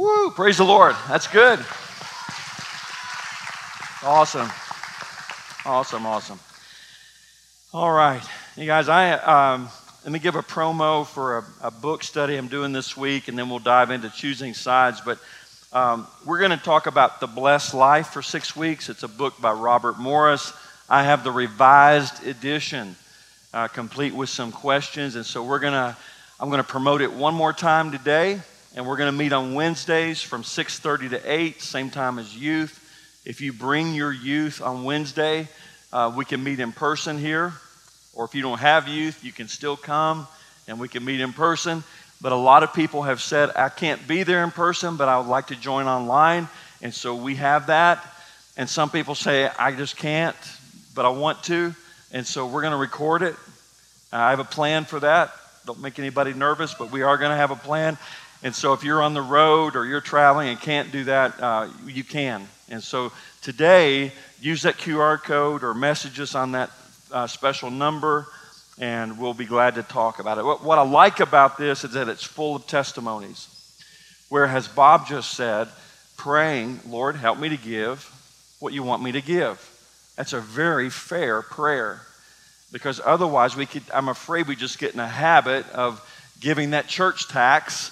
Woo, praise the Lord. That's good. Awesome. Awesome, awesome. All right. You guys, I um, let me give a promo for a, a, book study I'm doing this week, and then we'll dive into choosing sides. But um, we're going to talk about The Blessed Life for six weeks. It's a book by Robert Morris. I have the revised edition, uh, complete with some questions. And so we're going to, I'm going to promote it one more time today. And we're going to meet on Wednesdays from 6.30 to 8, same time as youth. If you bring your youth on Wednesday, uh, we can meet in person here. Or if you don't have youth, you can still come and we can meet in person. But a lot of people have said, I can't be there in person, but I would like to join online. And so we have that. And some people say, I just can't, but I want to. And so we're going to record it. I have a plan for that. Don't make anybody nervous, but we are going to have a plan. And so if you're on the road or you're traveling and can't do that, uh, you can. And so today, use that QR code or message us on that uh, special number and we'll be glad to talk about it. What, what I like about this is that it's full of testimonies. Where, Whereas Bob just said, praying, Lord, help me to give what you want me to give. That's a very fair prayer because otherwise we could i'm afraid we just get in a habit of giving that church tax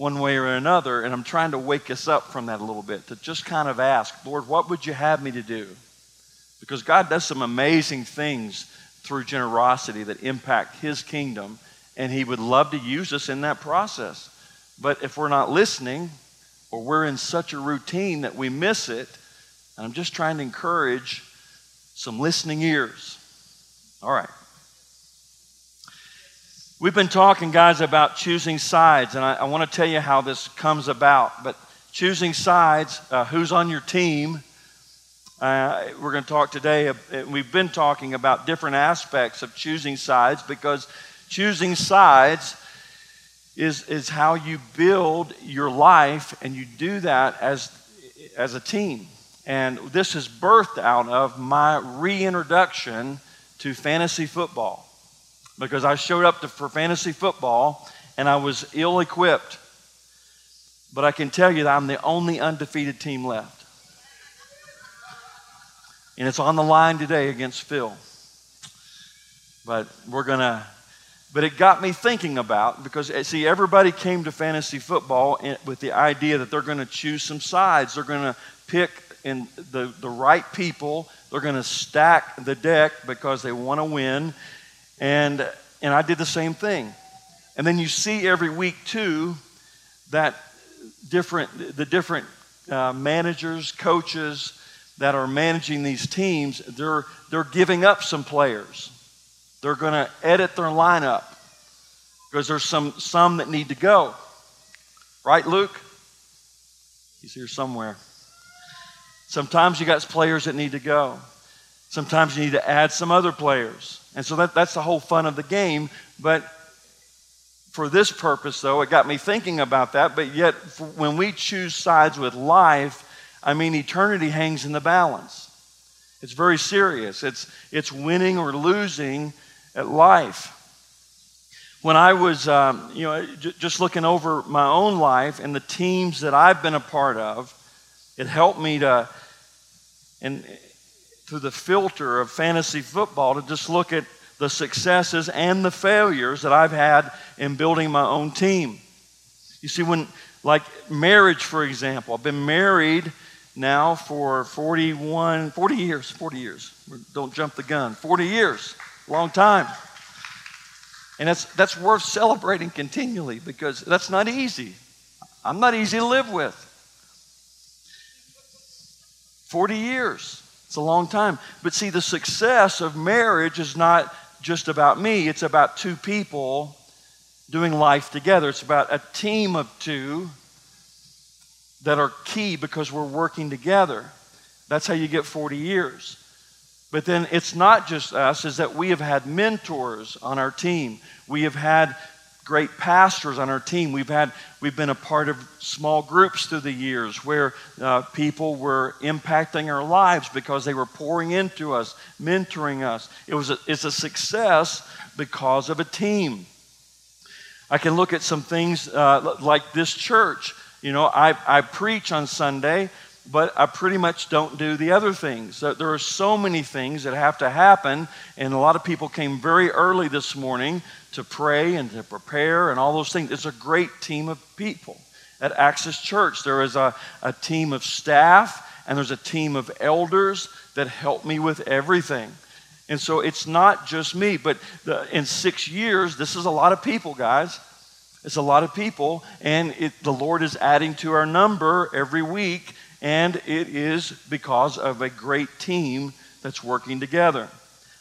one way or another and i'm trying to wake us up from that a little bit to just kind of ask lord what would you have me to do because god does some amazing things through generosity that impact His kingdom, and He would love to use us in that process. But if we're not listening, or we're in such a routine that we miss it, and I'm just trying to encourage some listening ears. All right. We've been talking, guys, about choosing sides, and I, I want to tell you how this comes about. But choosing sides, uh, who's on your team, uh, we're going to talk today. Uh, we've been talking about different aspects of choosing sides because choosing sides is, is how you build your life, and you do that as, as a team. And this is birthed out of my reintroduction to fantasy football because I showed up to, for fantasy football and I was ill equipped. But I can tell you that I'm the only undefeated team left. And it's on the line today against Phil. But we're going to, but it got me thinking about, because eh, see, everybody came to fantasy football with the idea that they're going to choose some sides. They're going to pick in the, the right people. They're going to stack the deck because they want to win. And, and I did the same thing. And then you see every week, too, that different, the different uh, managers, coaches, that are managing these teams, they're, they're giving up some players. They're going to edit their lineup because there's some, some that need to go. Right, Luke? He's here somewhere. Sometimes you got players that need to go. Sometimes you need to add some other players. And so that, that's the whole fun of the game. But for this purpose, though, it got me thinking about that. But yet, when we choose sides with life, I mean, eternity hangs in the balance. It's very serious. It's, it's winning or losing at life. When I was, um, you know, j- just looking over my own life and the teams that I've been a part of, it helped me to, and through the filter of fantasy football, to just look at the successes and the failures that I've had in building my own team. You see, when, like marriage, for example, I've been married now for 41, 40 years, 40 years. Don't jump the gun. 40 years, long time. And that's, that's worth celebrating continually because that's not easy. I'm not easy to live with. 40 years, it's a long time. But see, the success of marriage is not just about me, it's about two people doing life together. It's about a team of two that are key because we're working together. That's how you get 40 years. But then it's not just us, is that we have had mentors on our team. We have had great pastors on our team. We've had we've been a part of small groups through the years where uh, people were impacting our lives because they were pouring into us, mentoring us. It was a, it's a success because of a team. I can look at some things uh, like this church You know, I, I preach on Sunday, but I pretty much don't do the other things. There are so many things that have to happen, and a lot of people came very early this morning to pray and to prepare and all those things. It's a great team of people. At Access Church, there is a, a team of staff and there's a team of elders that help me with everything. And so it's not just me, but the, in six years, this is a lot of people, guys. It's a lot of people, and it, the Lord is adding to our number every week, and it is because of a great team that's working together.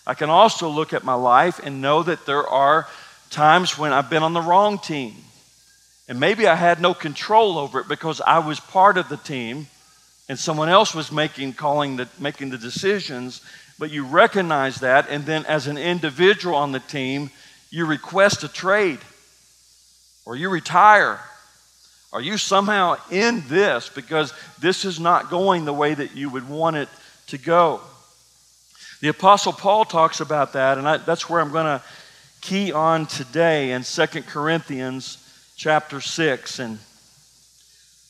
I can also look at my life and know that there are times when I've been on the wrong team. And maybe I had no control over it because I was part of the team and someone else was making calling the making the decisions, but you recognize that and then as an individual on the team, you request a trade or you retire are you somehow in this because this is not going the way that you would want it to go? The Apostle Paul talks about that, and I, that's where I'm going to key on today in 2 Corinthians chapter 6. And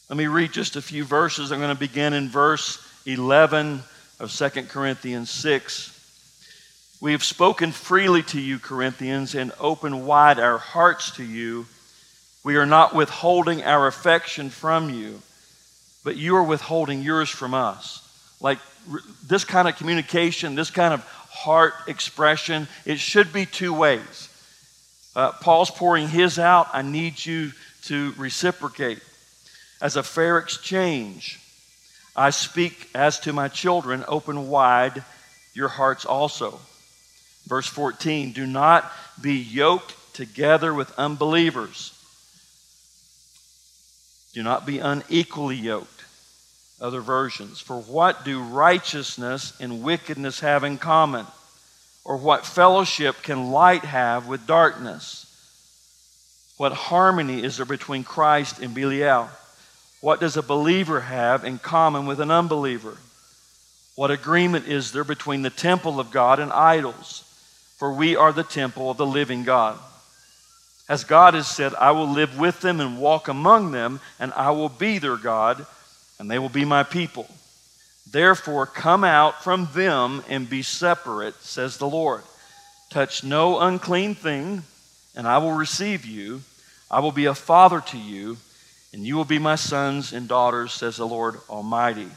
let me read just a few verses. I'm going to begin in verse 11 of 2 Corinthians 6. We have spoken freely to you, Corinthians, and opened wide our hearts to you we are not withholding our affection from you, but you are withholding yours from us. Like this kind of communication, this kind of heart expression, it should be two ways. Uh, Paul's pouring his out. I need you to reciprocate. As a fair exchange, I speak as to my children, open wide your hearts also. Verse 14 Do not be yoked together with unbelievers. Do not be unequally yoked. Other versions. For what do righteousness and wickedness have in common? Or what fellowship can light have with darkness? What harmony is there between Christ and Belial? What does a believer have in common with an unbeliever? What agreement is there between the temple of God and idols? For we are the temple of the living God. As God has said, I will live with them and walk among them, and I will be their God, and they will be my people. Therefore, come out from them and be separate, says the Lord. Touch no unclean thing, and I will receive you. I will be a father to you, and you will be my sons and daughters, says the Lord Almighty.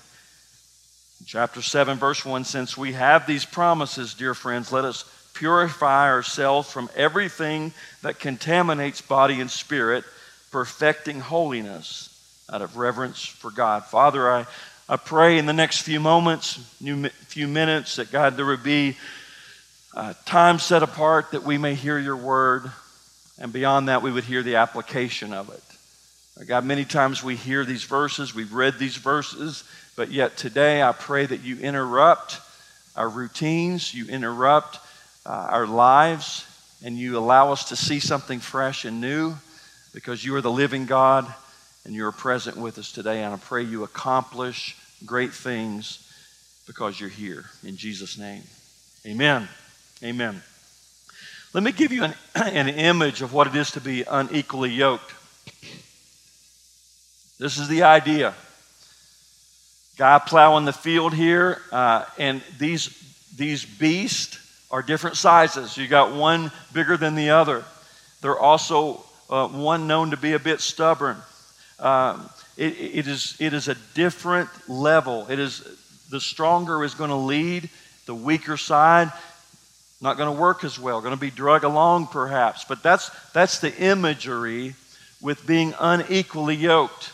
chapter 7, verse 1 Since we have these promises, dear friends, let us purify ourselves from everything that contaminates body and spirit, perfecting holiness out of reverence for God. Father, I, I pray in the next few moments, few minutes, that God, there would be time set apart that we may hear your word, and beyond that, we would hear the application of it. God, many times we hear these verses, we've read these verses, but yet today I pray that you interrupt our routines, you interrupt uh, our lives and you allow us to see something fresh and new because you are the living God and you are present with us today. And I pray you accomplish great things because you're here. In Jesus' name. Amen. Amen. Let me give you an, an image of what it is to be unequally yoked. This is the idea. Guy plowing the field here, uh, and these, these beasts are different sizes. You got one bigger than the other. They're also uh, one known to be a bit stubborn. Um, it, it, is, it is a different level. It is the stronger is going to lead, the weaker side not going to work as well, going to be drug along perhaps. But that's, that's the imagery with being unequally yoked.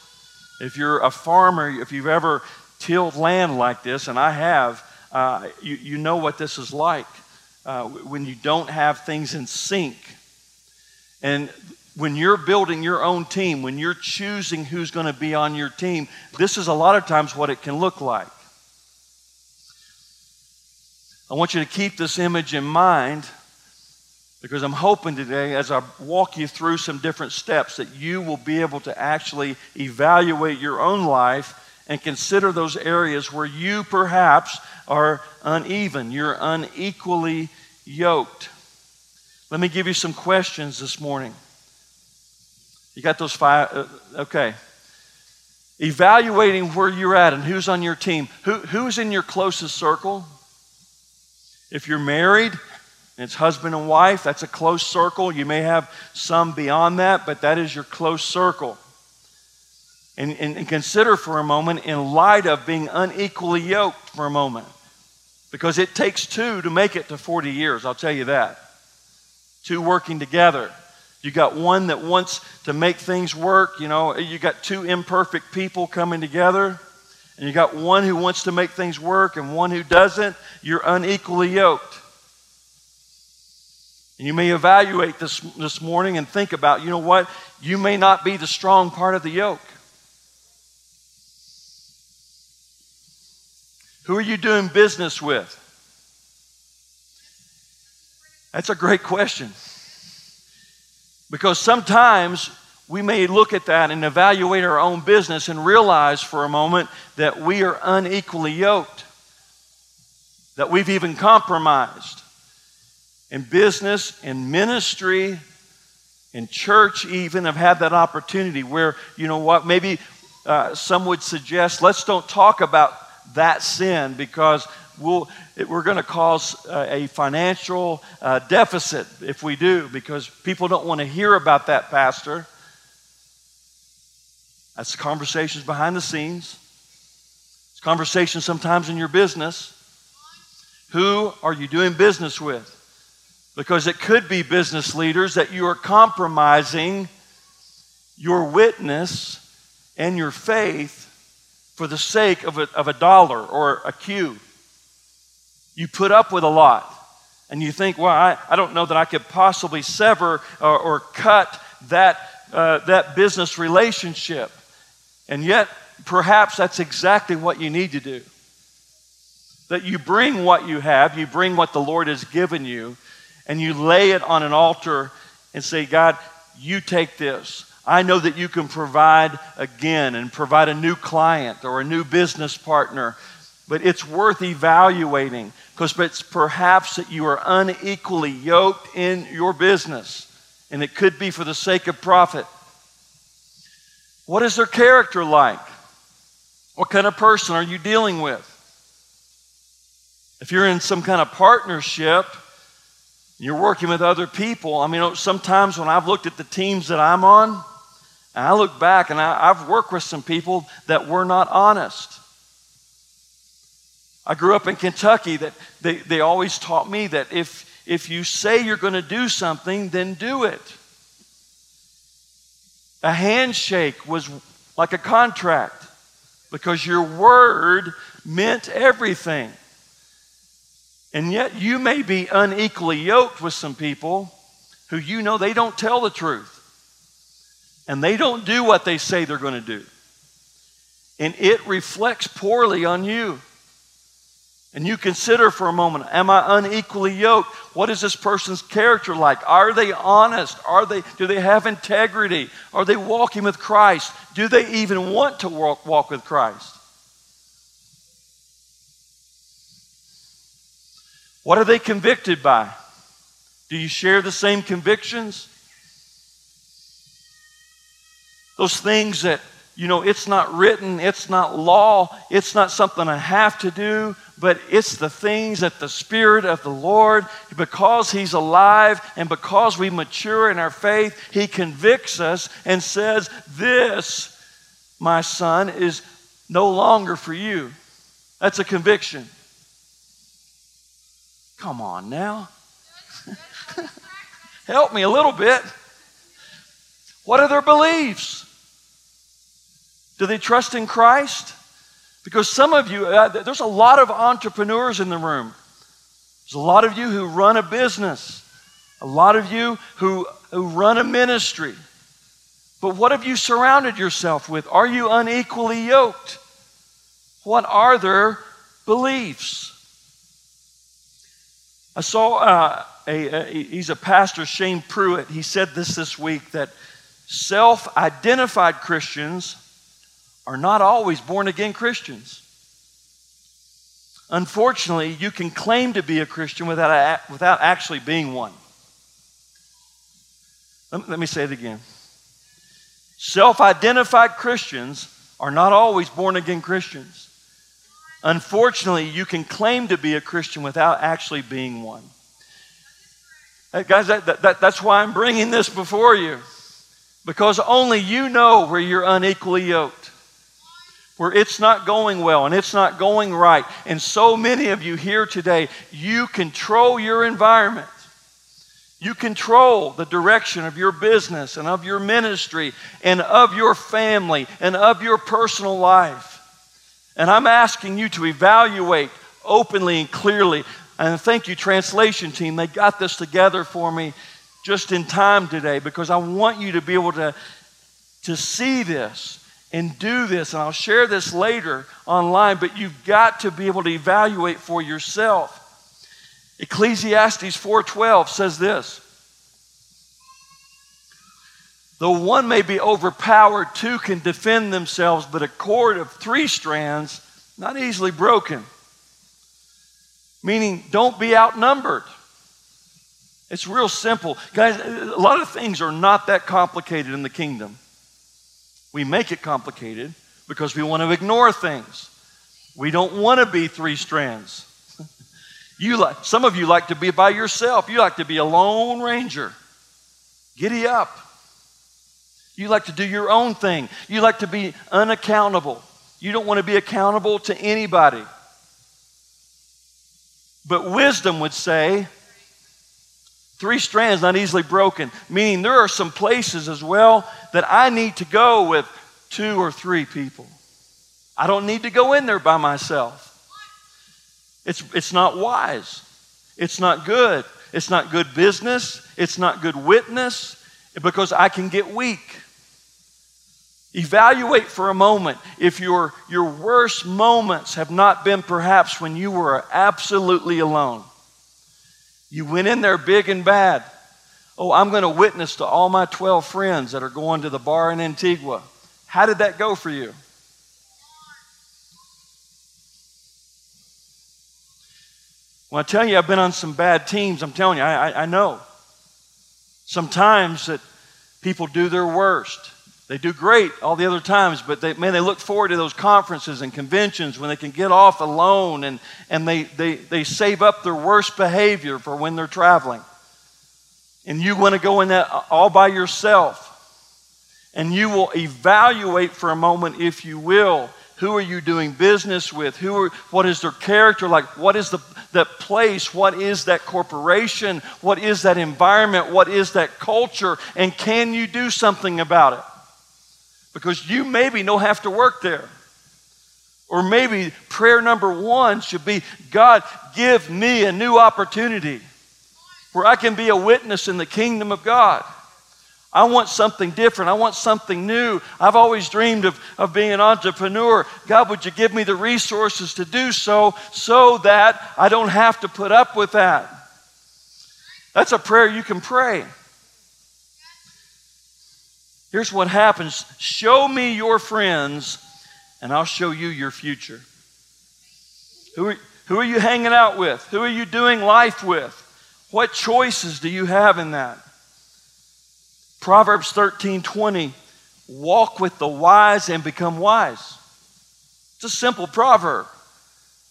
If you're a farmer, if you've ever tilled land like this, and I have, uh, you, you know what this is like uh, when you don't have things in sync. And when you're building your own team, when you're choosing who's going to be on your team, this is a lot of times what it can look like. I want you to keep this image in mind because I'm hoping today, as I walk you through some different steps, that you will be able to actually evaluate your own life and consider those areas where you perhaps are uneven, you're unequally yoked. Let me give you some questions this morning. You got those five? Uh, okay. evaluating where you're at and who's on your team. Who, who's in your closest circle? If you're married, it's husband and wife, that's a close circle. You may have some beyond that, but that is your close circle. And, and, and, consider for a moment in light of being unequally yoked for a moment. Because it takes two to make it to 40 years, I'll tell you that. Two working together. You got one that wants to make things work, you know, you got two imperfect people coming together, and you got one who wants to make things work and one who doesn't. You're unequally yoked. And you may evaluate this this morning and think about, you know what? You may not be the strong part of the yoke. Who are you doing business with? That's a great question. Because sometimes we may look at that and evaluate our own business and realize for a moment that we are unequally yoked, that we've even compromised. In business, in ministry, in church, even have had that opportunity where, you know what, maybe uh, some would suggest let's don't talk about that sin because we'll, it, we're going to cause uh, a financial uh, deficit if we do because people don't want to hear about that, Pastor. That's conversations behind the scenes. It's conversations sometimes in your business. Who are you doing business with? Because it could be business leaders that you are compromising your witness and your faith for the sake of a, of a dollar or a cue. You put up with a lot. And you think, well, I, I don't know that I could possibly sever or, or cut that, uh, that business relationship. And yet, perhaps that's exactly what you need to do. That you bring what you have, you bring what the Lord has given you, and you lay it on an altar and say, God, you take this. I know that you can provide again and provide a new client or a new business partner, but it's worth evaluating because it's perhaps that you are unequally yoked in your business, and it could be for the sake of profit. What is their character like? What kind of person are you dealing with? If you're in some kind of partnership, you're working with other people. I mean, sometimes when I've looked at the teams that I'm on, and I look back and I, have worked with some people that were not honest. I grew up in Kentucky that they, they always taught me that if, if you say you're going to do something, then do it. A handshake was like a contract because your word meant everything. And yet you may be unequally yoked with some people who you know they don't tell the truth. And they don't do what they say they're going to do. And it reflects poorly on you. And you consider for a moment, am I unequally yoked? What is this person's character like? Are they honest? Are they do they have integrity? Are they walking with Christ? Do they even want to walk, walk with Christ? What are they convicted by? Do you share the same convictions? Those things that, you know, it's not written, it's not law, it's not something I have to do, but it's the things that the Spirit of the Lord, because He's alive and because we mature in our faith, He convicts us and says, This, my son, is no longer for you. That's a conviction. Come on now. Help me a little bit. What are their beliefs? Do they trust in Christ? Because some of you, uh, there's a lot of entrepreneurs in the room. There's a lot of you who run a business, a lot of you who, who run a ministry. But what have you surrounded yourself with? Are you unequally yoked? What are their beliefs? I saw uh, a, a, he's a pastor, Shane Pruitt. He said this this week that self identified Christians are not always born again Christians. Unfortunately, you can claim to be a Christian without, a, without actually being one. Let, let me say it again. Self identified Christians are not always born again Christians. Unfortunately, you can claim to be a Christian without actually being one. Hey, guys, that, that, that's why I'm bringing this before you. Because only you know where you're unequally yoked, where it's not going well and it's not going right. And so many of you here today, you control your environment. You control the direction of your business and of your ministry and of your family and of your personal life. And I'm asking you to evaluate openly and clearly. And thank you, translation team. They got this together for me just in time today because I want you to be able to, to see this and do this. And I'll share this later online, but you've got to be able to evaluate for yourself. Ecclesiastes 4:12 says this. Though one may be overpowered, two can defend themselves, but a cord of three strands, not easily broken. Meaning, don't be outnumbered. It's real simple. Guys, a lot of things are not that complicated in the kingdom. We make it complicated because we want to ignore things. We don't want to be three strands. you like, some of you like to be by yourself. You like to be a lone ranger. Giddy up. You like to do your own thing. You like to be unaccountable. You don't want to be accountable to anybody. But wisdom would say, three strands not easily broken, meaning there are some places as well that I need to go with two or three people. I don't need to go in there by myself. It's, it's not wise. It's not good. It's not good business. It's not good witness because I can get weak. Evaluate for a moment if your, your worst moments have not been perhaps when you were absolutely alone. You went in there big and bad. Oh, I'm going to witness to all my 12 friends that are going to the bar in Antigua. How did that go for you? When I tell you I've been on some bad teams, I'm telling you, I, I, I know. Sometimes that people do their worst. They do great all the other times, but they, man, they look forward to those conferences and conventions when they can get off alone and, and they, they, they save up their worst behavior for when they're traveling. And you want to go in that all by yourself. And you will evaluate for a moment, if you will, who are you doing business with? Who are, what is their character like? What is the, that place? What is that corporation? What is that environment? What is that culture? And can you do something about it? Because you maybe don't have to work there. Or maybe prayer number one should be God, give me a new opportunity where I can be a witness in the kingdom of God. I want something different. I want something new. I've always dreamed of, of being an entrepreneur. God, would you give me the resources to do so so that I don't have to put up with that? That's a prayer you can pray. Here's what happens show me your friends, and I'll show you your future. Who are, who are you hanging out with? Who are you doing life with? What choices do you have in that? Proverbs 13 20, walk with the wise and become wise. It's a simple proverb.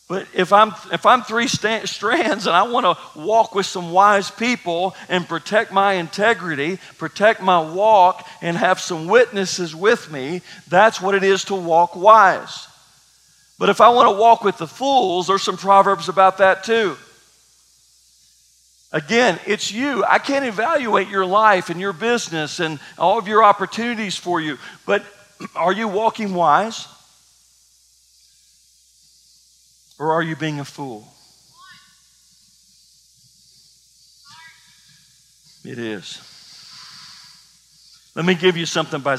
But if I'm, if I'm three st- strands and I want to walk with some wise people and protect my integrity, protect my walk, and have some witnesses with me, that's what it is to walk wise. But if I want to walk with the fools, there's some proverbs about that too. Again, it's you. I can't evaluate your life and your business and all of your opportunities for you, but are you walking wise? Or are you being a fool? It is. Let me give you something by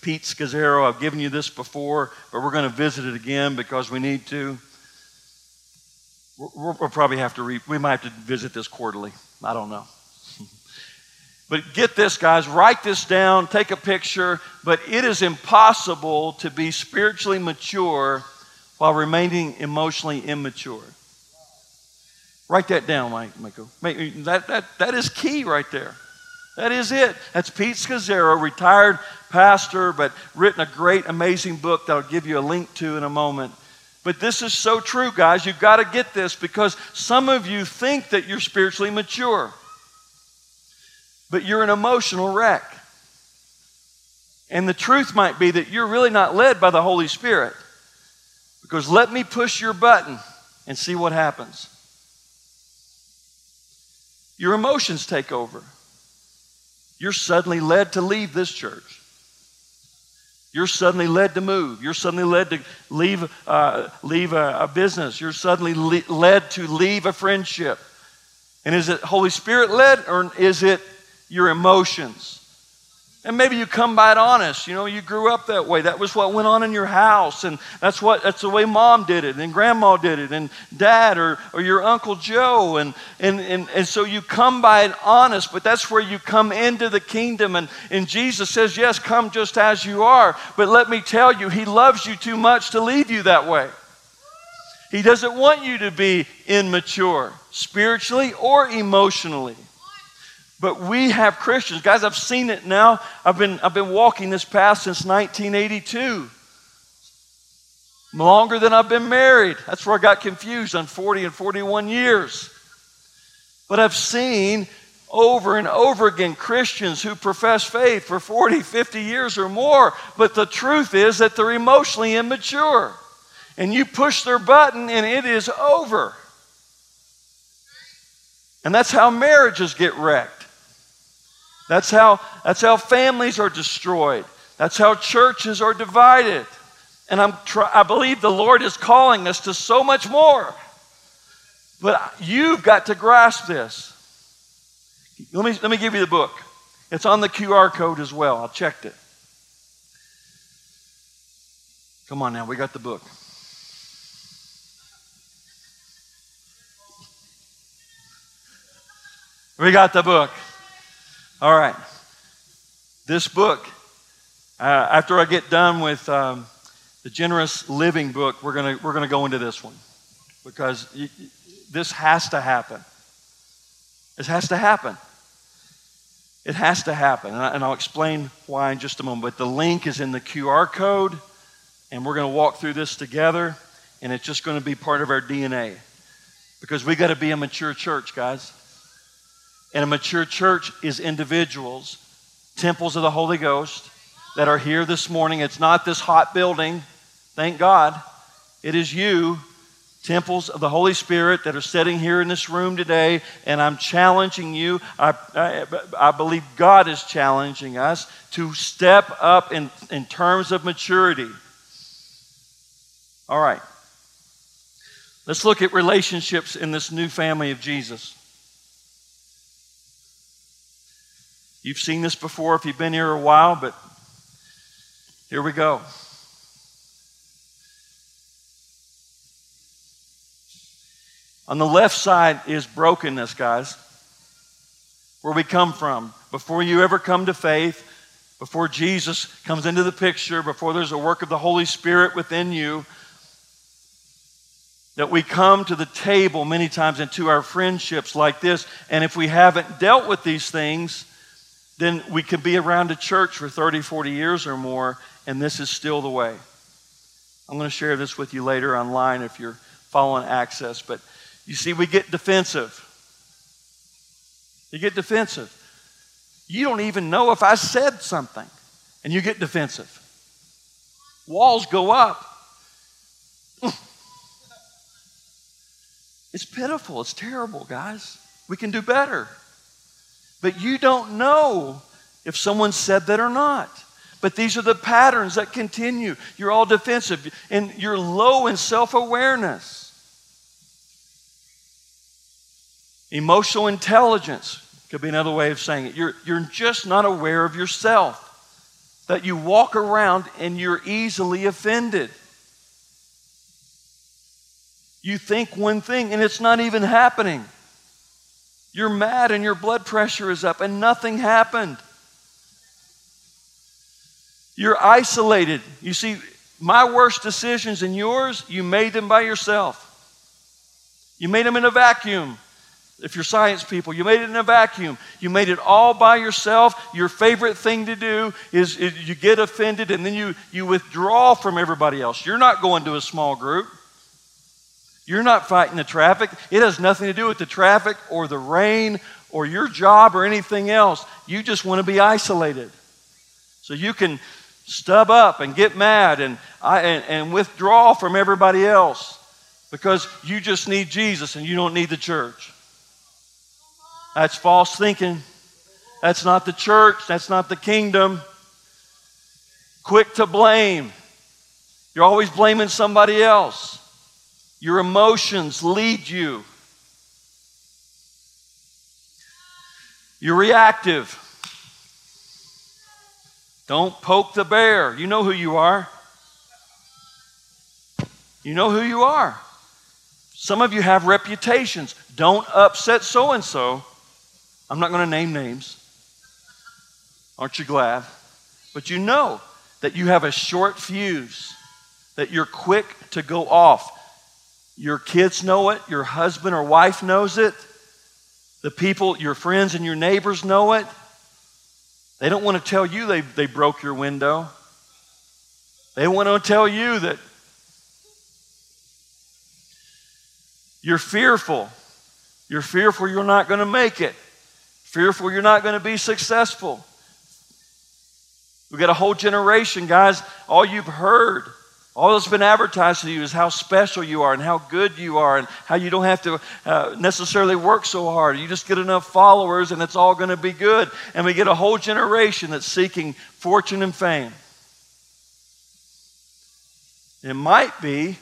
Pete Scazzero. I've given you this before, but we're going to visit it again because we need to. We'll probably have to, re- we might have to visit this quarterly. I don't know. but get this, guys, write this down, take a picture. But it is impossible to be spiritually mature while remaining emotionally immature. Write that down, Michael. That, that, that is key right there. That is it. That's Pete Scazzero, retired pastor, but written a great, amazing book that I'll give you a link to in a moment. But this is so true, guys. You've got to get this because some of you think that you're spiritually mature, but you're an emotional wreck. And the truth might be that you're really not led by the Holy Spirit. Because let me push your button and see what happens. Your emotions take over. You're suddenly led to leave this church. You're suddenly led to move. You're suddenly led to leave, uh, leave a, a, business. You're suddenly le- led to leave a friendship. And is it Holy Spirit led or is it your emotions? And maybe you come by it honest. You know, you grew up that way. That was what went on in your house. And that's what that's the way mom did it, and grandma did it, and dad or, or your Uncle Joe. And, and, and, and so you come by it honest, but that's where you come into the kingdom. And, and Jesus says, Yes, come just as you are. But let me tell you, He loves you too much to leave you that way. He doesn't want you to be immature, spiritually or emotionally. But we have Christians. Guys, I've seen it now. I've been, I've been walking this path since 1982. Longer than I've been married. That's where I got confused on 40 and 41 years. But I've seen over and over again Christians who profess faith for 40, 50 years or more. But the truth is that they're emotionally immature. And you push their button and it is over. And that's how marriages get wrecked. That's how, that's how families are destroyed. That's how churches are divided. And I'm try, I believe the Lord is calling us to so much more. But you've got to grasp this. Let me, let me give you the book. It's on the QR code as well. I checked it. Come on now, we got the book. We got the book. All right. This book, uh, after I get done with um, the Generous Living book, we're going we're gonna go into this one because this has to happen. This has to happen. It has to happen. And, I, and I'll explain why in just a moment. But the link is in the QR code, and we're going to walk through this together, and it's just going to be part of our DNA because we got to be a mature church, guys. And a mature church is individuals, temples of the Holy Ghost that are here this morning. It's not this hot building, thank God. It is you, temples of the Holy Spirit, that are sitting here in this room today. And I'm challenging you. I, I, I believe God is challenging us to step up in, in terms of maturity. All right. Let's look at relationships in this new family of Jesus. You've seen this before if you've been here a while, but here we go. On the left side is brokenness, guys. Where we come from. Before you ever come to faith, before Jesus comes into the picture, before there's a work of the Holy Spirit within you, that we come to the table many times into our friendships like this, and if we haven't dealt with these things, then we could be around a church for 30, 40 years or more, and this is still the way. I'm going to share this with you later online if you're following Access. But you see, we get defensive. You get defensive. You don't even know if I said something, and you get defensive. Walls go up. It's pitiful. It's terrible, guys. We can do better. But you don't know if someone said that or not. But these are the patterns that continue. You're all defensive and you're low in self awareness. Emotional intelligence could be another way of saying it. You're, you're just not aware of yourself. That you walk around and you're easily offended. You think one thing and it's not even happening. You're mad and your blood pressure is up and nothing happened. You're isolated. You see, my worst decisions and yours, you made them by yourself. You made them in a vacuum. If you're science people, you made it in a vacuum. You made it all by yourself. Your favorite thing to do is, is, you get offended and then you, you withdraw from everybody else. You're not going to a small group. You're not fighting the traffic. It has nothing to do with the traffic or the rain or your job or anything else. You just want to be isolated. So you can stub up and get mad and, and, and withdraw from everybody else because you just need Jesus and you don't need the church. That's false thinking. That's not the church. That's not the kingdom. Quick to blame. You're always blaming somebody else. Your emotions lead you. You're reactive. Don't poke the bear. You know who you are. You know who you are. Some of you have reputations. Don't upset so and so. I'm not going to name names. Aren't you glad? But you know that you have a short fuse, that you're quick to go off. Your kids know it, your husband or wife knows it, the people, your friends and your neighbors know it. They don't want to tell you they, they broke your window. They want to tell you that you're fearful. You're fearful you're not going to make it. Fearful you're not going to be successful. We've got a whole generation, guys. All you've heard all that's been advertised to you is how special you are and how good you are and how you don't have to uh, necessarily work so hard. You just get enough followers and it's all going to be good. And we get a whole generation that's seeking fortune and fame. It might be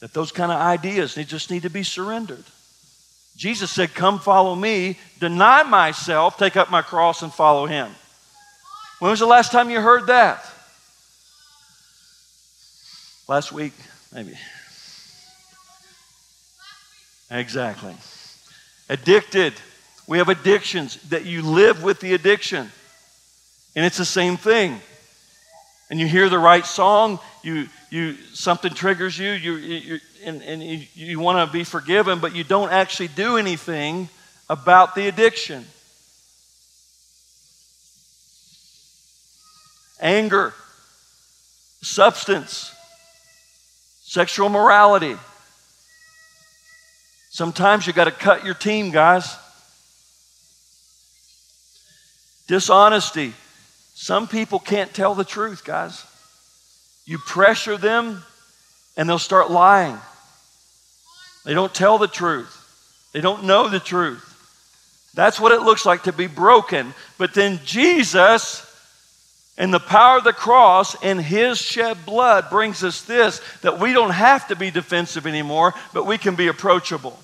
that those kind of ideas they just need to be surrendered. Jesus said, Come follow me, deny myself, take up my cross, and follow him. When was the last time you heard that? Last week, maybe. Exactly. Addicted. We have addictions that you live with the addiction. And it's the same thing. And you hear the right song, you, you, something triggers you, you, you and, and you, you want to be forgiven, but you don't actually do anything about the addiction. Anger, substance, Sexual morality. Sometimes you got to cut your team, guys. Dishonesty. Some people can't tell the truth, guys. You pressure them and they'll start lying. They don't tell the truth, they don't know the truth. That's what it looks like to be broken. But then Jesus and the power of the cross and his shed blood brings us this that we don't have to be defensive anymore, but we can be approachable.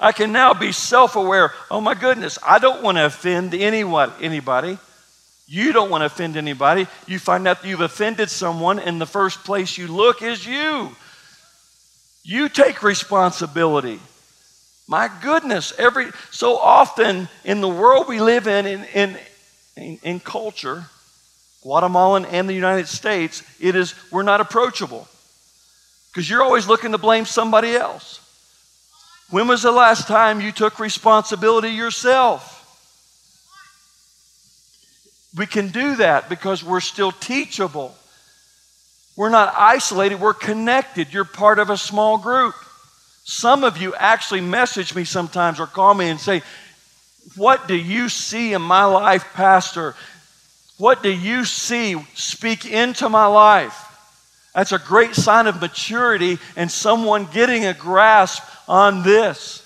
I can now be self aware. Oh my goodness, I don't want to offend anyone, anybody. You don't want to offend anybody. You find out that you've offended someone, and the first place you look is you. You take responsibility. My goodness, every so often in the world we live in, in, in, in, in culture, Guatemalan and the United States, it is we're not approachable. Because you're always looking to blame somebody else. When was the last time you took responsibility yourself? We can do that because we're still teachable. We're not isolated, we're connected. You're part of a small group. Some of you actually message me sometimes or call me and say, What do you see in my life, Pastor, what do you see speak into my life? That's a great sign of maturity and someone getting a grasp on this.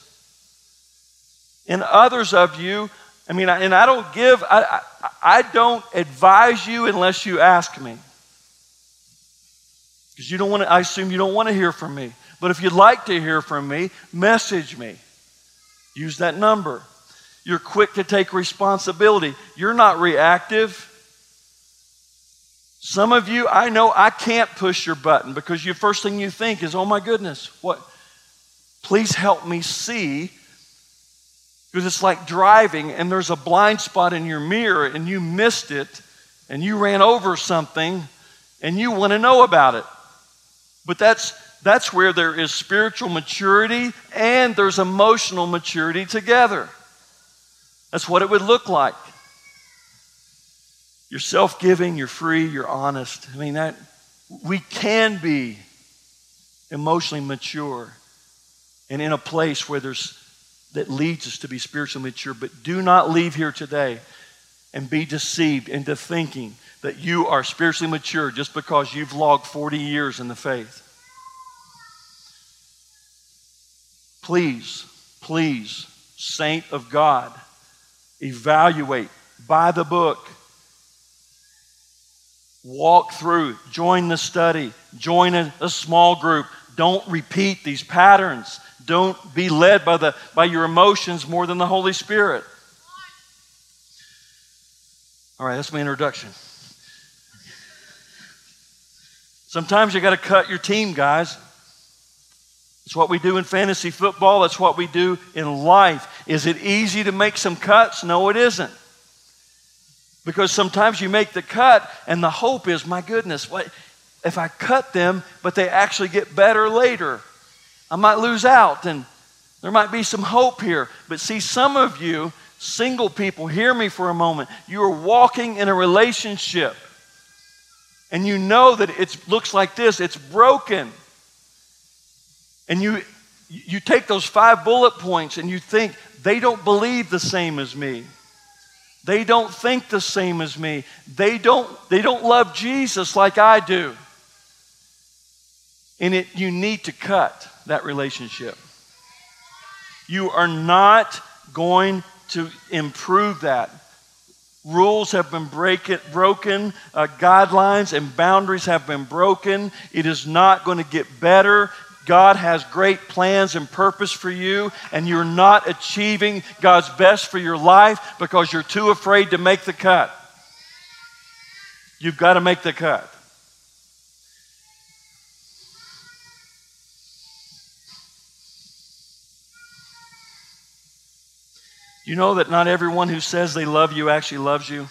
And others of you, I mean, and I don't give, I, I, I don't advise you unless you ask me. Because you don't want to, I assume you don't want to hear from me. But if you'd like to hear from me, message me. Use that number. You're quick to take responsibility. You're not reactive. Some of you, I know I can't push your button because your first thing you think is, oh my goodness, what? Please help me see. Because it's like driving and there's a blind spot in your mirror and you missed it and you ran over something and you want to know about it. But that's That's where there is spiritual maturity and there's emotional maturity together. That's what it would look like. You're self giving, you're free, you're honest. I mean, that we can be emotionally mature and in a place where there's that leads us to be spiritually mature. But do not leave here today and be deceived into thinking that you are spiritually mature just because you've logged 40 years in the faith. Please, please, saint of God, evaluate, by the book, walk through, join the study, join a, a small group. Don't repeat these patterns. Don't be led by, the, by your emotions more than the Holy Spirit. All right, that's my introduction. Sometimes you got to cut your team, guys. It's what we do in fantasy football. That's what we do in life. Is it easy to make some cuts? No, it isn't. Because sometimes you make the cut, and the hope is, my goodness, what if I cut them, but they actually get better later? I might lose out, and there might be some hope here. But see, some of you, single people, hear me for a moment. You are walking in a relationship, and you know that it looks like this it's broken. And you, you take those five bullet points and you think, they don't believe the same as me. They don't think the same as me. They don't, they don't love Jesus like I do. And it, you need to cut that relationship. You are not going to improve that. Rules have been break it, broken, uh, guidelines and boundaries have been broken. It is not going to get better. God has great plans and purpose for you, and you're not achieving God's best for your life because you're too afraid to make the cut. You've got to make the cut. You know that not everyone who says they love you actually loves you?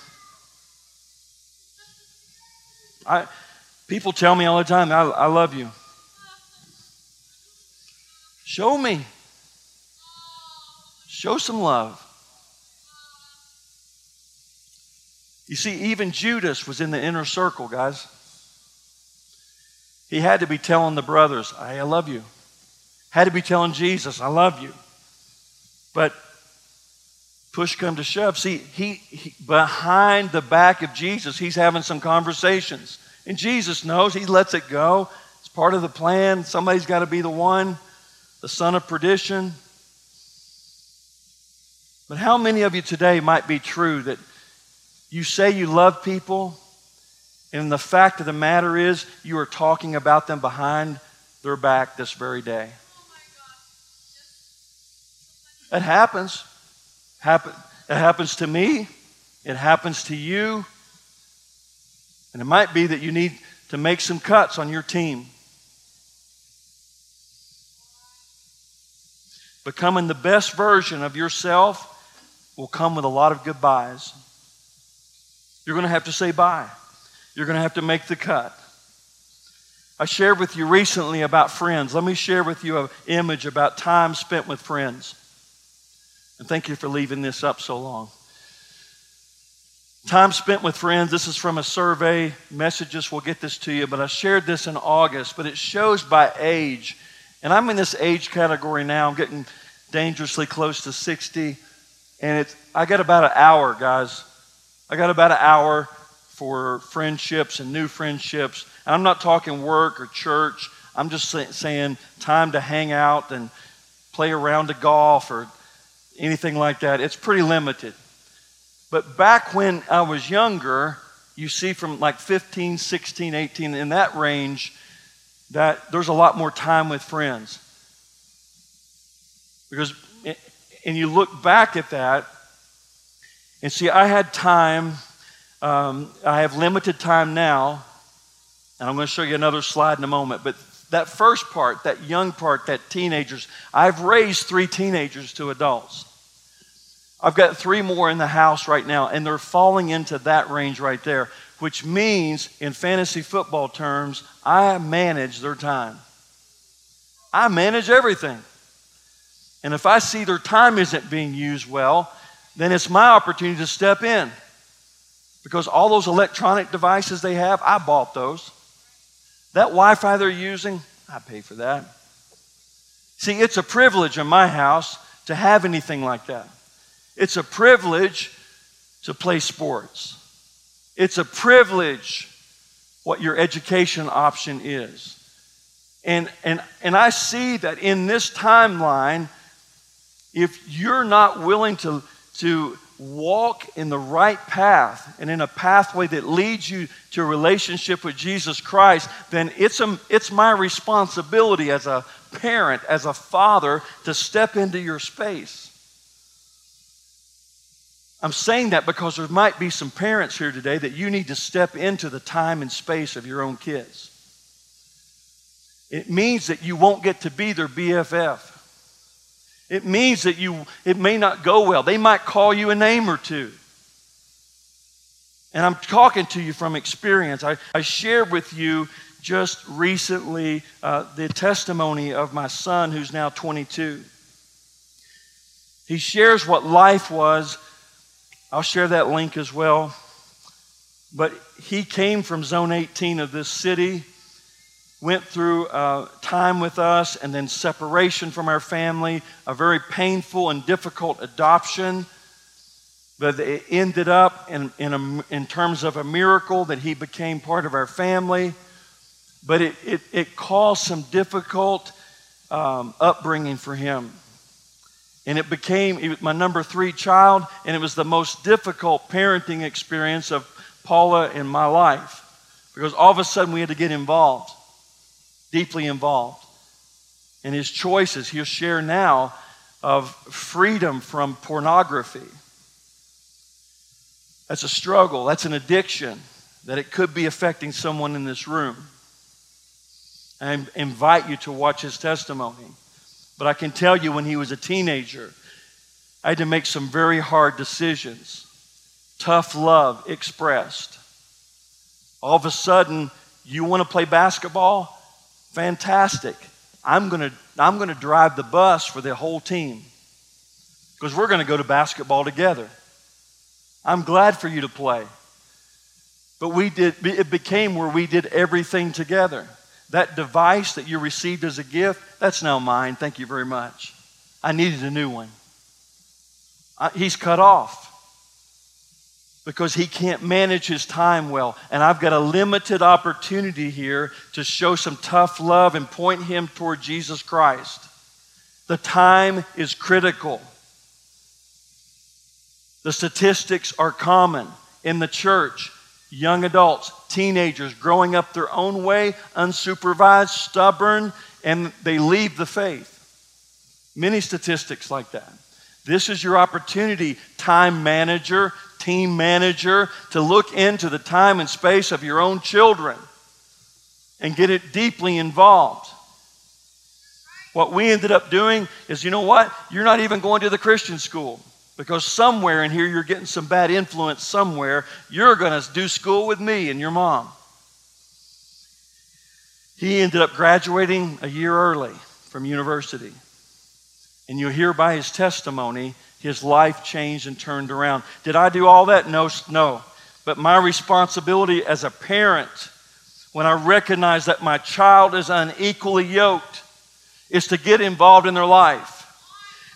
I, people tell me all the time, I, I love you. Show me. Show some love. You see, even Judas was in the inner circle, guys. He had to be telling the brothers, I love you. Had to be telling Jesus, I love you. But push come to shove. See, he, he, behind the back of Jesus, he's having some conversations. And Jesus knows, he lets it go. It's part of the plan. Somebody's got to be the one, the son of perdition. But how many of you today might be true that you say you love people, and the fact of the matter is you are talking about them behind their back this very day? It happens. Happen, it happens to me, it happens to you, and it might be that you need to make some cuts on your team. Becoming the best version of yourself will come with a lot of goodbyes. You're going to have to say bye. You're going to have to make the cut. I shared with you recently about friends. Let me share with you an image about time spent with friends. And thank you for leaving this up so long. Time spent with friends. This is from a survey. Messages will get this to you, but I shared this in August. But it shows by age. And I'm in this age category now. I'm getting dangerously close to 60. And it's, I got about an hour, guys. I got about an hour for friendships and new friendships. And I'm not talking work or church. I'm just say, saying time to hang out and play around to golf or anything like that. It's pretty limited. But back when I was younger, you see from like 15, 16, 18, in that range, that there's a lot more time with friends. Because, and you look back at that, and see, I had time, um, I have limited time now, and I'm going to show you another slide in a moment, but that first part, that young part, that teenagers, I've raised three teenagers to adults. I've got three more in the house right now, and they're falling into that range right there, which means, in fantasy football terms, I manage their time. I manage everything. And if I see their time isn't being used well, then it's my opportunity to step in. Because all those electronic devices they have, I bought those. That Wi Fi they're using, I pay for that. See, it's a privilege in my house to have anything like that. It's a privilege to play sports. It's a privilege what your education option is. And, and, and I see that in this timeline, if you're not willing to, to walk in the right path and in a pathway that leads you to a relationship with Jesus Christ, then it's, a, it's my responsibility as a parent, as a father, to step into your space. I'm saying that because there might be some parents here today that you need to step into the time and space of your own kids. It means that you won't get to be their BFF. It means that you it may not go well. They might call you a name or two. And I'm talking to you from experience. I, I shared with you just recently uh, the testimony of my son who's now 22. He shares what life was I'll share that link as well. But he came from Zone 18 of this city, went through uh, time with us, and then separation from our family, a very painful and difficult adoption. But it ended up in, in, a, in terms of a miracle that he became part of our family. But it, it, it caused some difficult um, upbringing for him. And it became my number three child, and it was the most difficult parenting experience of Paula in my life because all of a sudden we had to get involved, deeply involved. in his choices, he'll share now of freedom from pornography. That's a struggle, that's an addiction, that it could be affecting someone in this room. I invite you to watch his testimony. But I can tell you when he was a teenager, I had to make some very hard decisions. Tough love expressed. All of a sudden, you want to play basketball? Fantastic. I'm going to I'm going to drive the bus for the whole team because we're going to go to basketball together. I'm glad for you to play. But we did it became where we did everything together. That device that you received as a gift, that's now mine. Thank you very much. I needed a new one. I, he's cut off because he can't manage his time well. And I've got a limited opportunity here to show some tough love and point him toward Jesus Christ. The time is critical. The statistics are common in the church young adults, teenagers growing up their own way, unsupervised, stubborn, and they leave the faith. Many statistics like that. This is your opportunity, time manager, team manager, to look into the time and space of your own children and get it deeply involved. What we ended up doing is you know what? You're not even going to the Christian school. Because somewhere in here you're getting some bad influence somewhere. You're going to do school with me and your mom. He ended up graduating a year early from university. And you'll hear by his testimony, his life changed and turned around. Did I do all that? No, no. But my responsibility as a parent, when I recognize that my child is unequally yoked, is to get involved in their life.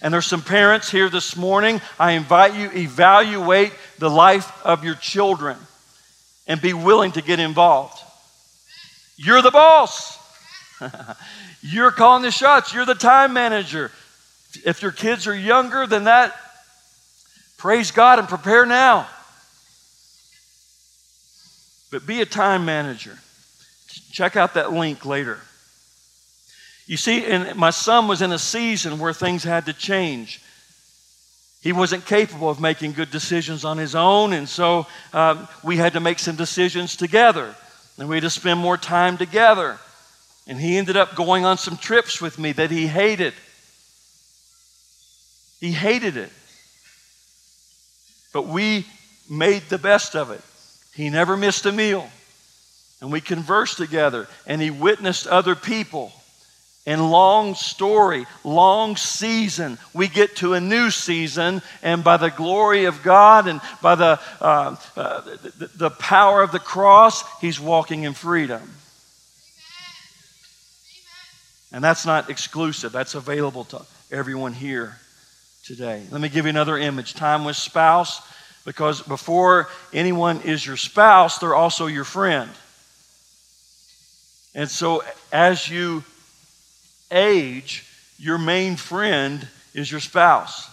And there's some parents here this morning. I invite you evaluate the life of your children and be willing to get involved. You're the boss. You're calling the shots. You're the time manager. If your kids are younger than that, praise God and prepare now. But be a time manager. Check out that link later. You see, and my son was in a season where things had to change. He wasn't capable of making good decisions on his own, and so um, we had to make some decisions together. And we had to spend more time together. And he ended up going on some trips with me that he hated. He hated it. But we made the best of it. He never missed a meal. And we conversed together, and he witnessed other people And long story, long season, we get to a new season, and by the glory of God and by the, uh, uh, the, the power of the cross, He's walking in freedom. And that's not exclusive, that's available to everyone here today. Let me give you another image time with spouse, because before anyone is your spouse, they're also your friend. And so as you age, your main friend is your spouse.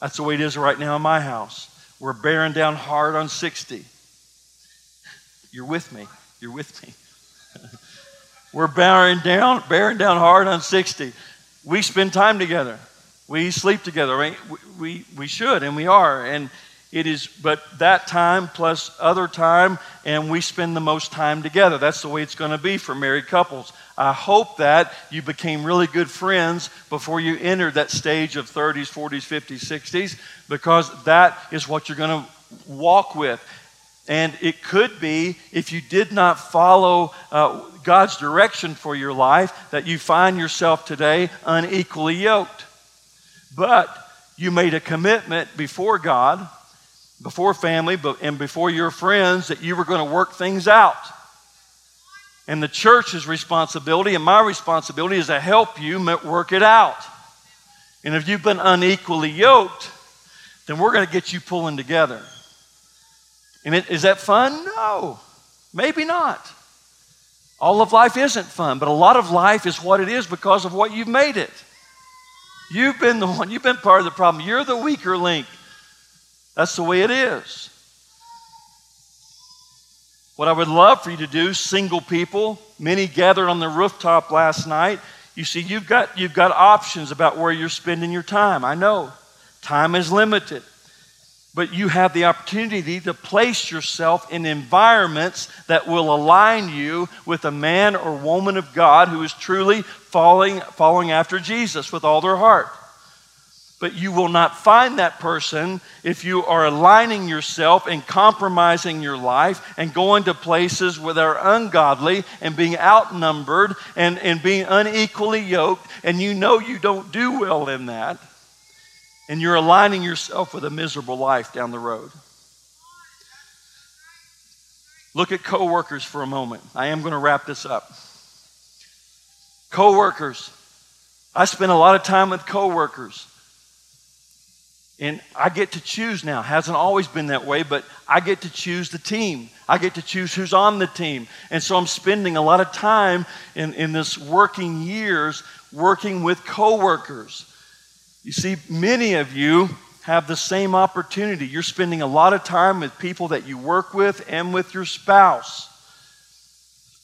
That's the way it is right now in my house. We're bearing down hard on 60. You're with me. You're with me. We're bearing down, bearing down hard on 60. We spend time together. We sleep together. Right? We, we, we should, and we are. And it is, but that time plus other time, and we spend the most time together. That's the way it's going to be for married couples. I hope that you became really good friends before you entered that stage of 30s, 40s, 50s, 60s, because that is what you're going to walk with. And it could be, if you did not follow uh, God's direction for your life, that you find yourself today unequally yoked. But you made a commitment before God before family and before your friends that you were going to work things out. And the church's responsibility and my responsibility is to help you work it out. And if you've been unequally yoked, then we're going to get you pulling together. And it, is that fun? No, maybe not. All of life isn't fun, but a lot of life is what it is because of what you've made it. You've been the one, you've been part of the problem. You're the weaker link. That's the way it is. What I would love for you to do, single people, many gathered on the rooftop last night. You see, you've got, you've got options about where you're spending your time. I know time is limited, but you have the opportunity to place yourself in environments that will align you with a man or woman of God who is truly following, following after Jesus with all their heart. But you will not find that person if you are aligning yourself and compromising your life and going to places where they're ungodly and being outnumbered and, and being unequally yoked, and you know you don't do well in that, and you're aligning yourself with a miserable life down the road. Look at coworkers for a moment. I am going to wrap this up. Coworkers. I spend a lot of time with coworkers. And I get to choose now. Hasn't always been that way, but I get to choose the team. I get to choose who's on the team. And so I'm spending a lot of time in, in this working years working with coworkers. You see, many of you have the same opportunity. You're spending a lot of time with people that you work with and with your spouse.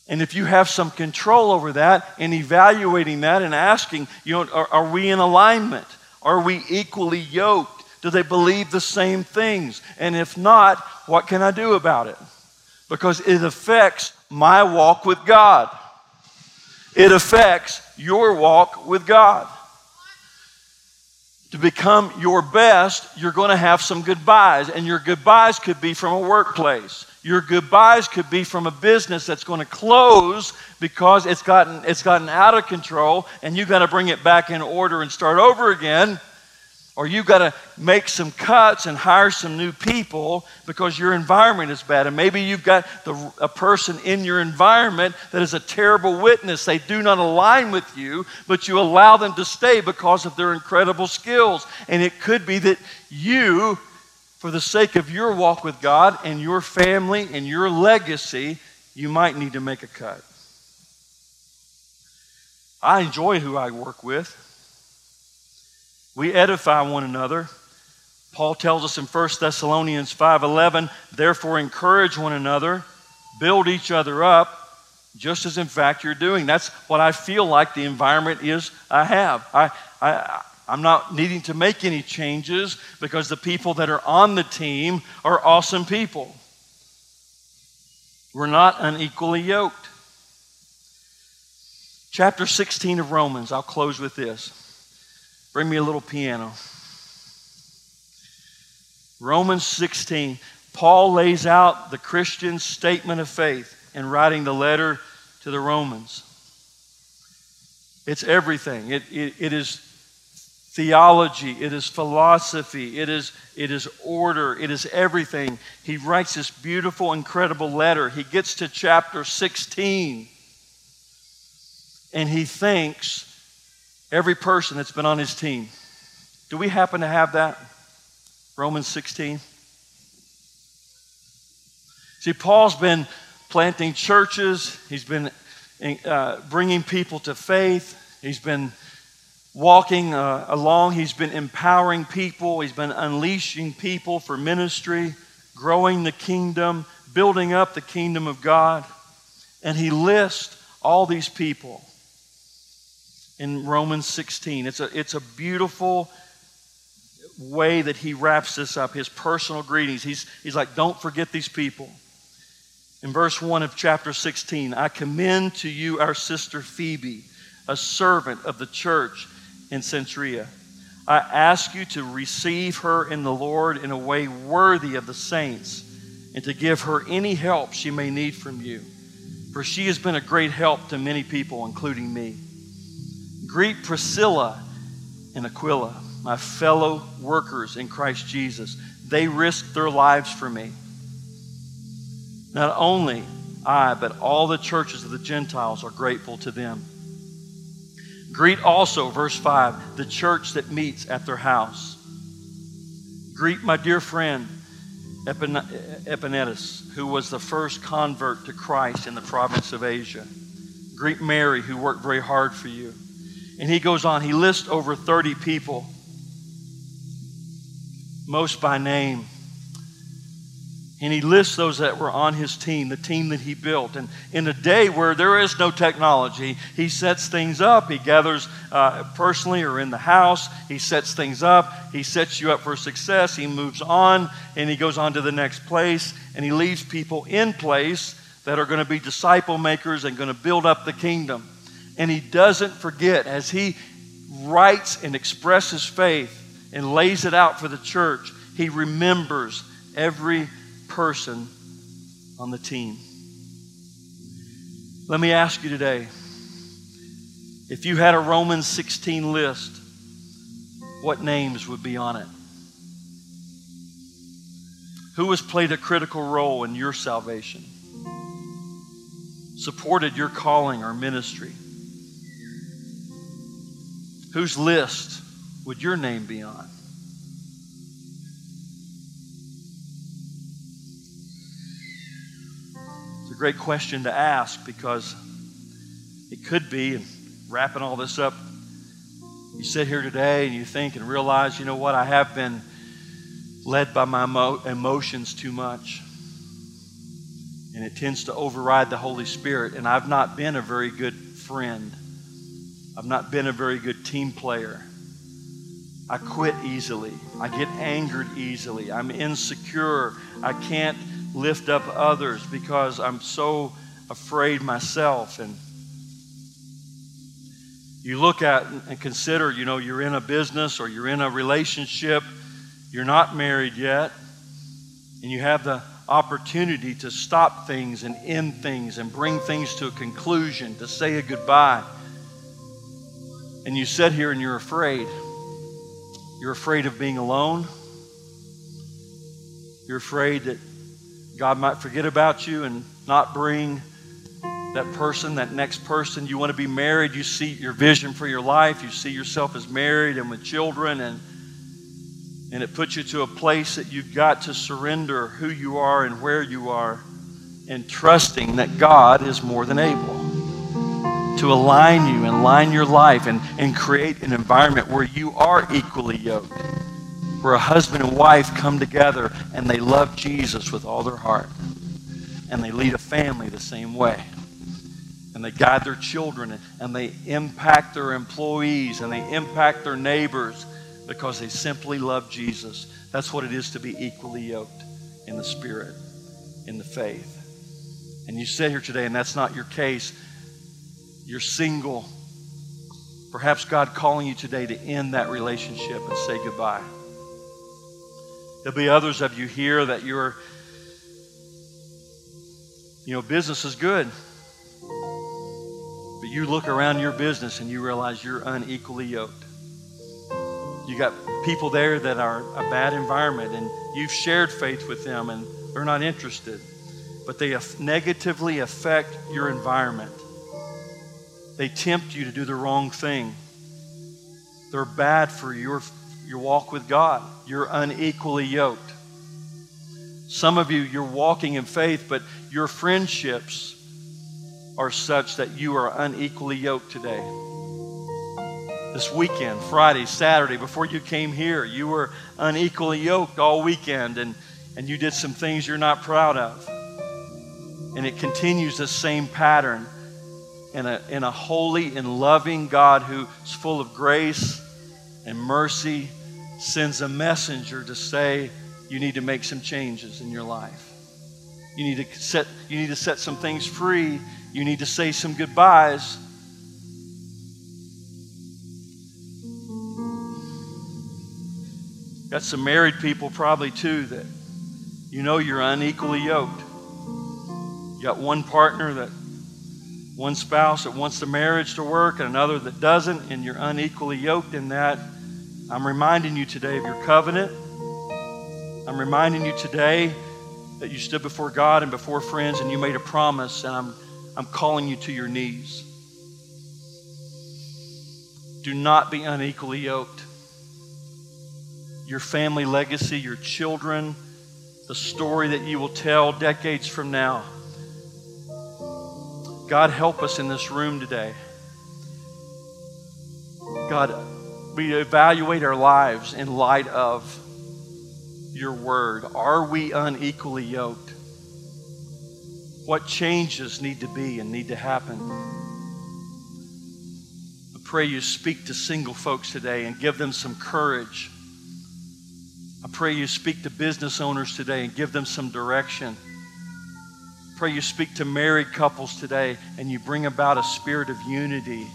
And if you have some control over that and evaluating that and asking, you know, are, are we in alignment? Are we equally yoked? Do they believe the same things? And if not, what can I do about it? Because it affects my walk with God. It affects your walk with God. To become your best, you're going to have some goodbyes, and your goodbyes could be from a workplace. Your goodbyes could be from a business that's going to close because it's gotten, it's gotten out of control, and you've got to bring it back in order and start over again or you've got to make some cuts and hire some new people because your environment is bad. And maybe you've got the, a person in your environment that is a terrible witness. They do not align with you, but you allow them to stay because of their incredible skills. And it could be that you, for the sake of your walk with God and your family and your legacy, you might need to make a cut. I enjoy who I work with. We edify one another. Paul tells us in 1 Thessalonians 5:11, "Therefore encourage one another, build each other up, just as in fact you're doing." That's what I feel like the environment is I have. I, I, I'm not needing to make any changes because the people that are on the team are awesome people. We're not unequally yoked. Chapter 16 of Romans, I'll close with this. Bring me a little piano. Romans 16. Paul lays out the Christian statement of faith in writing the letter to the Romans. It's everything. It, it, it is theology, it is philosophy, it is, it is order, it is everything. He writes this beautiful, incredible letter. He gets to chapter 16 and he thanks every person that's been on his team. Do we happen to have that? Romans 16. See, Paul's been planting churches, he's been uh, bringing people to faith, he's been walking uh, along. He's been empowering people, he's been unleashing people for ministry, growing the kingdom, building up the kingdom of God. And he lists all these people in Romans 16. It's a, it's a beautiful way that he wraps this up, his personal greetings. He's, he's like, don't forget these people. In verse 1 of chapter 16, I commend to you our sister Phoebe, a servant of the church in Cenchreae. I ask you to receive her in the Lord in a way worthy of the saints and to give her any help she may need from you. For she has been a great help to many people, including me. Greet Priscilla and Aquila, my fellow workers in Christ Jesus. They risked their lives for me. Not only I, but all the churches of the Gentiles are grateful to them. Greet also, verse 5, the church that meets at their house. Greet my dear friend, Epaenetus, who was the first convert to Christ in the province of Asia. Greet Mary, who worked very hard for you. And he goes on, he lists over 30 people, most by name. And he lists those that were on his team, the team that he built. And in a day where there is no technology, he sets things up. He gathers uh, personally or in the house. He sets things up. He sets you up for success. He moves on and he goes on to the next place. And he leaves people in place that are going to be disciple makers and going to build up the kingdom. And he doesn't forget as he writes and expresses faith and lays it out for the church, he remembers every person on the team. Let me ask you today if you had a Romans 16 list, what names would be on it? Who has played a critical role in your salvation? Supported your calling or ministry? Whose list would your name be on? It's a great question to ask because it could be, and wrapping all this up, you sit here today and you think and realize, you know what, I have been led by my emotions too much. And it tends to override the Holy Spirit. And I've not been a very good friend. I've not been a very good team player. I quit easily. I get angered easily. I'm insecure. I can't lift up others because I'm so afraid myself. And you look at and consider, you know, you're in a business or you're in a relationship, you're not married yet, and you have the opportunity to stop things and end things and bring things to a conclusion, to say a goodbye. And you sit here and you're afraid. You're afraid of being alone. You're afraid that God might forget about you and not bring that person, that next person. You want to be married, you see your vision for your life, you see yourself as married and with children, and, and it puts you to a place that you've got to surrender who you are and where you are, and trusting that God is more than able to align you and align your life and, and create an environment where you are equally yoked where a husband and wife come together and they love Jesus with all their heart. And they lead a family the same way. And they guide their children and they impact their employees and they impact their neighbors because they simply love Jesus. That's what it is to be equally yoked in the Spirit, in the faith. And you sit here today and that's not your case. You're single. Perhaps God calling you today to end that relationship and say goodbye. There'll be others of you here that you're, you know, business is good. But you look around your business and you realize you're unequally yoked. You got people there that are a bad environment, and you've shared faith with them, and they're not interested. But they negatively affect your environment. They tempt you to do the wrong thing. They're bad for your, your walk with God. You're unequally yoked. Some of you, you're walking in faith, but your friendships are such that you are unequally yoked today. This weekend, Friday, Saturday, before you came here, you were unequally yoked all weekend and, and you did some things you're not proud of. And it continues the same pattern in a, in a holy and loving God who's full of grace and mercy sends a messenger to say, you need to make some changes in your life. You need to set, you need to set some things free. You need to say some goodbyes. Got some married people probably too that you know you're unequally yoked. You got one partner that one spouse that wants the marriage to work and another that doesn't, and you're unequally yoked in that. I'm reminding you today of your covenant. I'm reminding you today that you stood before God and before friends and you made a promise, and I'm, I'm calling you to your knees. Do not be unequally yoked. Your family legacy, your children, the story that you will tell decades from now. God, help us in this room today. God, we evaluate our lives in light of your word? Are we unequally yoked? What changes need to be and need to happen? I pray you speak to single folks today and give them some courage. I pray you speak to business owners today and give them some direction. Pray you speak to married couples today and you bring about a spirit of unity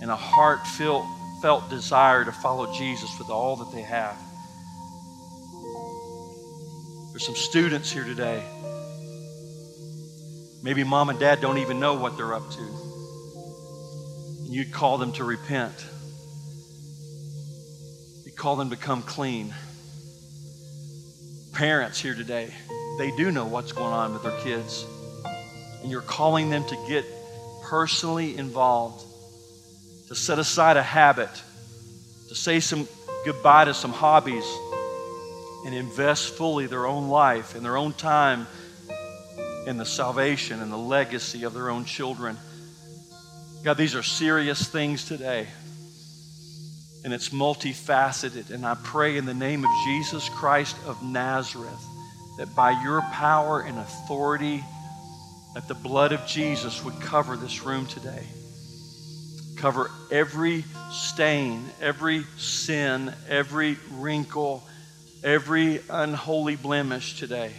and a heartfelt felt desire to follow Jesus with all that they have. There's some students here today. Maybe mom and dad don't even know what they're up to. And you'd call them to repent. You call them to come clean. Parents here today, they do know what's going on with their kids. And you're calling them to get personally involved, to set aside a habit, to say some goodbye to some hobbies and invest fully their own life and their own time in the salvation and the legacy of their own children. God, these are serious things today. And it's multifaceted. And I pray in the name of Jesus Christ of Nazareth that by your power and authority, that the blood of Jesus would cover this room today. Cover every stain, every sin, every wrinkle, every unholy blemish today.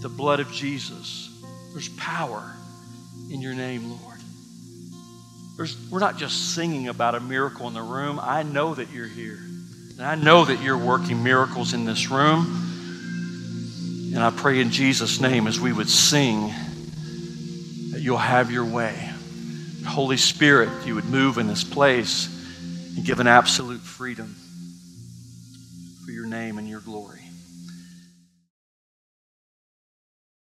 The blood of Jesus. There's power in your name, Lord. There's, we're not just singing about a miracle in the room. I know that you're here. And I know that you're working miracles in this room. And I pray in Jesus' name as we would sing that you'll have your way. Holy Spirit, you would move in this place and give an absolute freedom for your name and your glory.